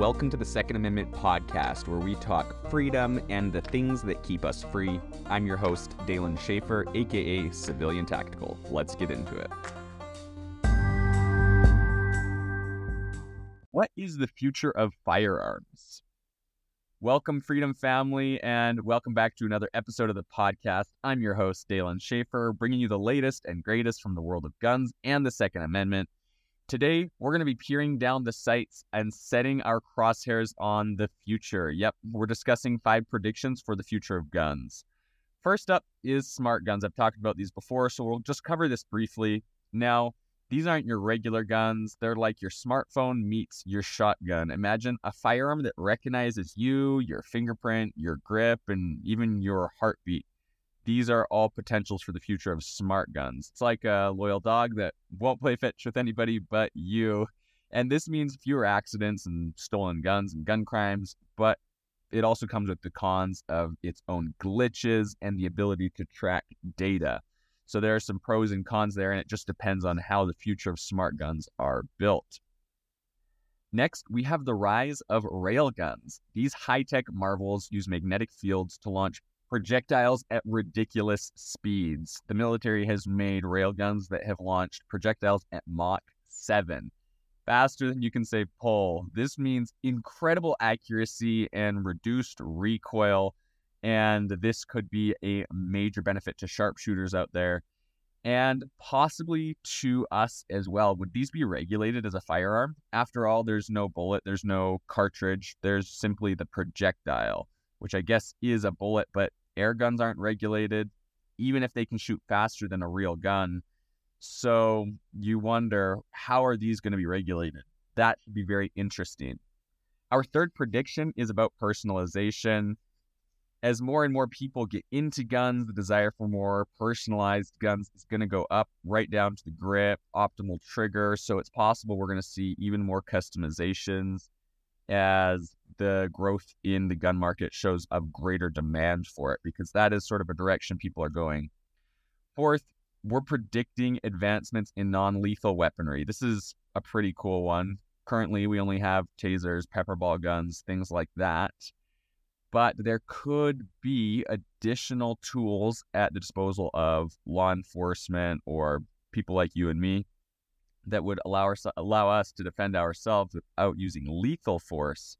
welcome to the Second Amendment podcast, where we talk freedom and the things that keep us free. I'm your host, Dalen Schaefer, aka Civilian Tactical. Let's get into it. What is the future of firearms? Welcome, Freedom Family, and welcome back to another episode of the podcast. I'm your host, Dalen Schaefer, bringing you the latest and greatest from the world of guns and the Second Amendment. Today, we're going to be peering down the sights and setting our crosshairs on the future. Yep, we're discussing five predictions for the future of guns. First up is smart guns. I've talked about these before, so we'll just cover this briefly. Now, these aren't your regular guns. They're like your smartphone meets your shotgun. Imagine a firearm that recognizes you, your fingerprint, your grip, and even your heartbeat these are all potentials for the future of smart guns. It's like a loyal dog that won't play fetch with anybody but you. And this means fewer accidents and stolen guns and gun crimes, but it also comes with the cons of its own glitches and the ability to track data. So there are some pros and cons there, and it just depends on how the future of smart guns are built. Next, we have the rise of railguns. These high tech marvels use magnetic fields to launch projectiles at ridiculous speeds. The military has made railguns that have launched projectiles at Mach 7, faster than you can say pull. This means incredible accuracy and reduced recoil, and this could be a major benefit to sharpshooters out there and possibly to us as well. Would these be regulated as a firearm? After all, there's no bullet, there's no cartridge, there's simply the projectile, which I guess is a bullet, but air guns aren't regulated, even if they can shoot faster than a real gun. So you wonder how are these going to be regulated? That should be very interesting. Our third prediction is about personalization. As more and more people get into guns, the desire for more personalized guns is going to go up right down to the grip, optimal trigger. So it's possible we're going to see even more customizations as the growth in the gun market shows a greater demand for it because that is sort of a direction people are going. Fourth, we're predicting advancements in non lethal weaponry. This is a pretty cool one. Currently, we only have tasers, pepper ball guns, things like that. But there could be additional tools at the disposal of law enforcement or people like you and me that would allow, our, allow us to defend ourselves without using lethal force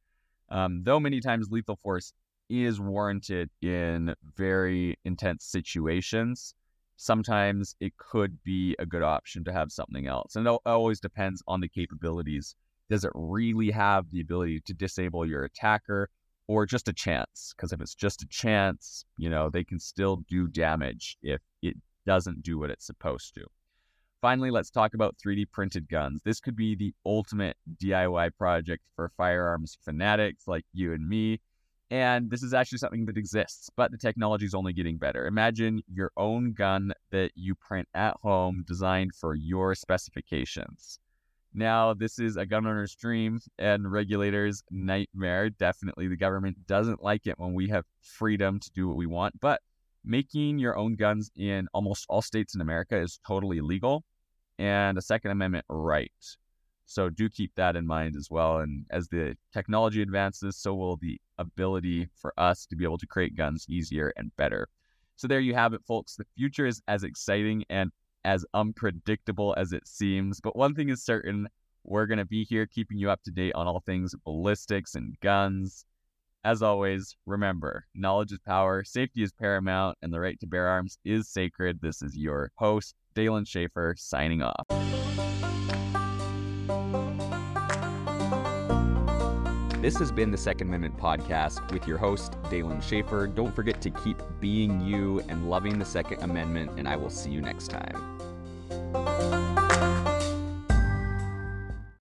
um, though many times lethal force is warranted in very intense situations, sometimes it could be a good option to have something else. And it always depends on the capabilities. Does it really have the ability to disable your attacker or just a chance? Because if it's just a chance, you know, they can still do damage if it doesn't do what it's supposed to. Finally, let's talk about 3D printed guns. This could be the ultimate DIY project for firearms fanatics like you and me. And this is actually something that exists, but the technology is only getting better. Imagine your own gun that you print at home, designed for your specifications. Now, this is a gun owner's dream and regulators' nightmare. Definitely, the government doesn't like it when we have freedom to do what we want, but making your own guns in almost all states in America is totally legal and a Second Amendment right. So do keep that in mind as well. And as the technology advances, so will the ability for us to be able to create guns easier and better. So there you have it, folks. The future is as exciting and as unpredictable as it seems. But one thing is certain we're going to be here keeping you up to date on all things ballistics and guns. As always, remember knowledge is power, safety is paramount, and the right to bear arms is sacred. This is your host, Dalen Schaefer, signing off. This has been the Second Amendment Podcast with your host, Dalen Schaefer. Don't forget to keep being you and loving the Second Amendment, and I will see you next time.